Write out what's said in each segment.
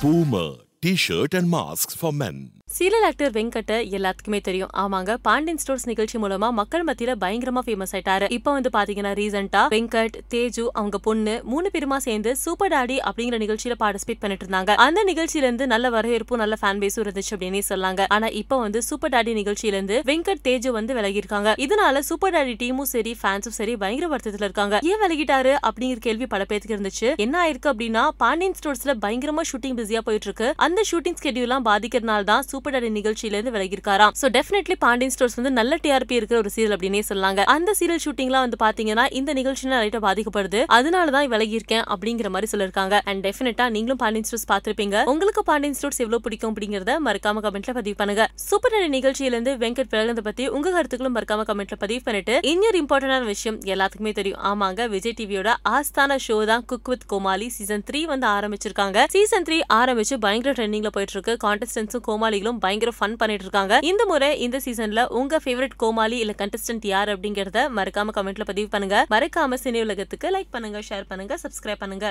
Boomer T-shirt and masks for men. Serial actor Venkata எல்லாத்துக்குமே தெரியும். ஆமாங்க பாண்டியன் ஸ்டோர்ஸ் நிகழ்ச்சி மூலமா மக்கள் மத்தியில பயங்கரமா ஃபேமஸ் ஆயிட்டாரு. இப்போ வந்து பாத்தீங்கன்னா ரீசெண்டா வெங்கட் தேஜு அவங்க பொண்ணு மூணு பேருமா சேர்ந்து சூப்பர் டாடி அப்படிங்கிற நிகழ்ச்சியில பார்ட்டிசிபேட் பண்ணிட்டு இருந்தாங்க. அந்த நிகழ்ச்சியில இருந்து நல்ல வரவேற்பும் நல்ல ஃபேன் பேஸும் இருந்துச்சு அப்படின்னு சொல்லாங்க. ஆனா இப்போ வந்து சூப்பர் டாடி நிகழ்ச்சியில இருந்து வெங்கட் தேஜு வந்து விலகி இருக்காங்க இதனால சூப்பர் டாடி டீமும் சரி ஃபேன்ஸும் சரி பயங்கர வருத்தத்துல இருக்காங்க. ஏன் விலகிட்டாரு அப்படிங்கிற கேள்வி பல பேருக்கு இருந்துச்சு. என்ன ஆயிருக்கு அப்படின்னா பாண்டியன் ஸ்டோர்ஸ்ல பயங்கரமா ஷூட்டிங் பிஸியா போயிட்டு இருக்கு. அந்த ஷூட்டிங் ஸ்கெடியூலாம் பாதிக்கிறதுனால தான் சூப்பர் டாடி நிகழ்ச்சியில இருந்து விலகிருக்காராம் சோ டெஃபினெட்லி பாண்டியன் ஸ்டோர்ஸ் வந்து நல்ல டிஆர்பி இருக்கிற ஒரு சீரியல் அப்படின்னே சொல்லாங்க. அந்த சீரியல் ஷூட்டிங்லாம் வந்து பாத்தீங்கன்னா இந்த நிகழ்ச்சியில லைட்டா பாதிக்கப்படுது. அதனாலதான் விலகி இருக்கேன் அப்படிங்கிற மாதிரி சொல்லிருக்காங்க அண்ட் டெஃபினட்டா நீங்களும் பாண்டியன் ஸ்டோர்ஸ் பாத்திருப்பீங்க உங்களுக்கு பாண்டியன் ஸ்டோர்ஸ் எவ்வளவு பிடிக்கும் அப்படிங்கறத மறக்காம கமெண்ட்ல பதிவு பண்ணுங்க. சூப்பர் டாடி நிகழ்ச்சியில இருந்து வெங்கட் விலகினதை பத்தி உங்க கருத்துக்களும் மறக்காம கமெண்ட்ல பதிவு பண்ணிட்டு இன்னொரு இம்பார்ட்டன்டான விஷயம் எல்லாத்துக்குமே தெரியும். ஆமாங்க விஜய் டிவியோட ஆஸ்தான ஷோ தான் cook with Comali season three வந்து ஆரம்பிச்சிருக்காங்க. சீசன் த்ரீ ஆரம்பிச்சு பயங்கர ட்ரெண்டிங்ல போயிட்டு இருக்கு. கான்டெஸ்டன்ஸும் கோமாளிகளும் பயங்கர ஃபன் பண்ணிட்டு இருக்காங்க இந்த முறை இந்த சீசன்ல உங்க ஃபேவரட் கோமாளி இல்ல கண்டஸ்டன்ட் யார் அப்படிங்கறத மறக்காம கமெண்ட்ல பதிவு பண்ணுங்க. மறக்காம சினி உலகத்துக்கு லைக் பண்ணுங்க ஷேர் பண்ணுங்க சப்ஸ்கிரைப் பண்ணுங்க.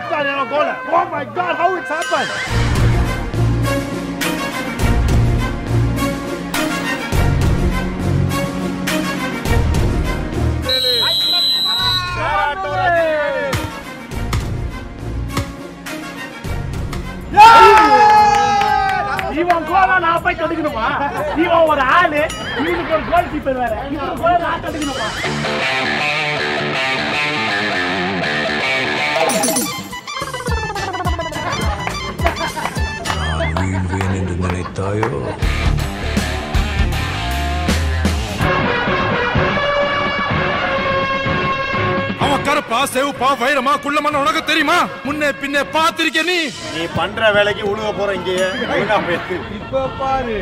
அஜயன் தடுத்தாரு கோல oh my God how it's happen இவன் கோலா நான் போய் தடுக்கணுமா இவன் ஒரு ஆளு இவனுக்கு ஒரு கோல் கீப்பர் வேற இவன் கோல நான் தடுக்கணுமா என்று நினைத்தாயோ? அவன் கருப்பா செவப்பா வைரமா குள்ளமான உனக்கு தெரியுமா? முன்னே பின்னே பார்த்திருக்க நீ. நீ பண்ற வேலைக்கு உழுக போற போயிரு. இப்ப பாரு.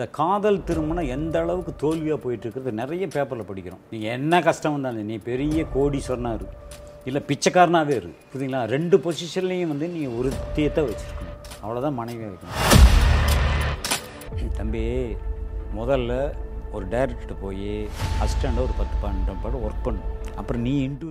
இந்த காதல் திருமணம் எந்த அளவுக்கு தோல்வியாக போயிட்டு இருக்கிறது நிறைய பேப்பரில் படிக்கிறோம். நீங்கள் என்ன கஷ்டம் வந்தாலும் நீ பெரிய கோடீஸ்வரனாக இரு இல்லை பிச்சைக்காரனாகவே இரு. புரியுதுங்களா? ரெண்டு பொசிஷன்லேயும் வந்து நீ ஒரு தீயத்தை வச்சுருக்கணும். அவ்வளோதான் மனைவியாக வைக்கணும். தம்பி முதல்ல ஒரு டைரக்டர்கிட்ட போய் அசிஸ்டண்ட்டாக ஒரு பத்து பன்னெண்டு பாடம் ஒர்க் பண்ணும் அப்புறம் நீ இன்டு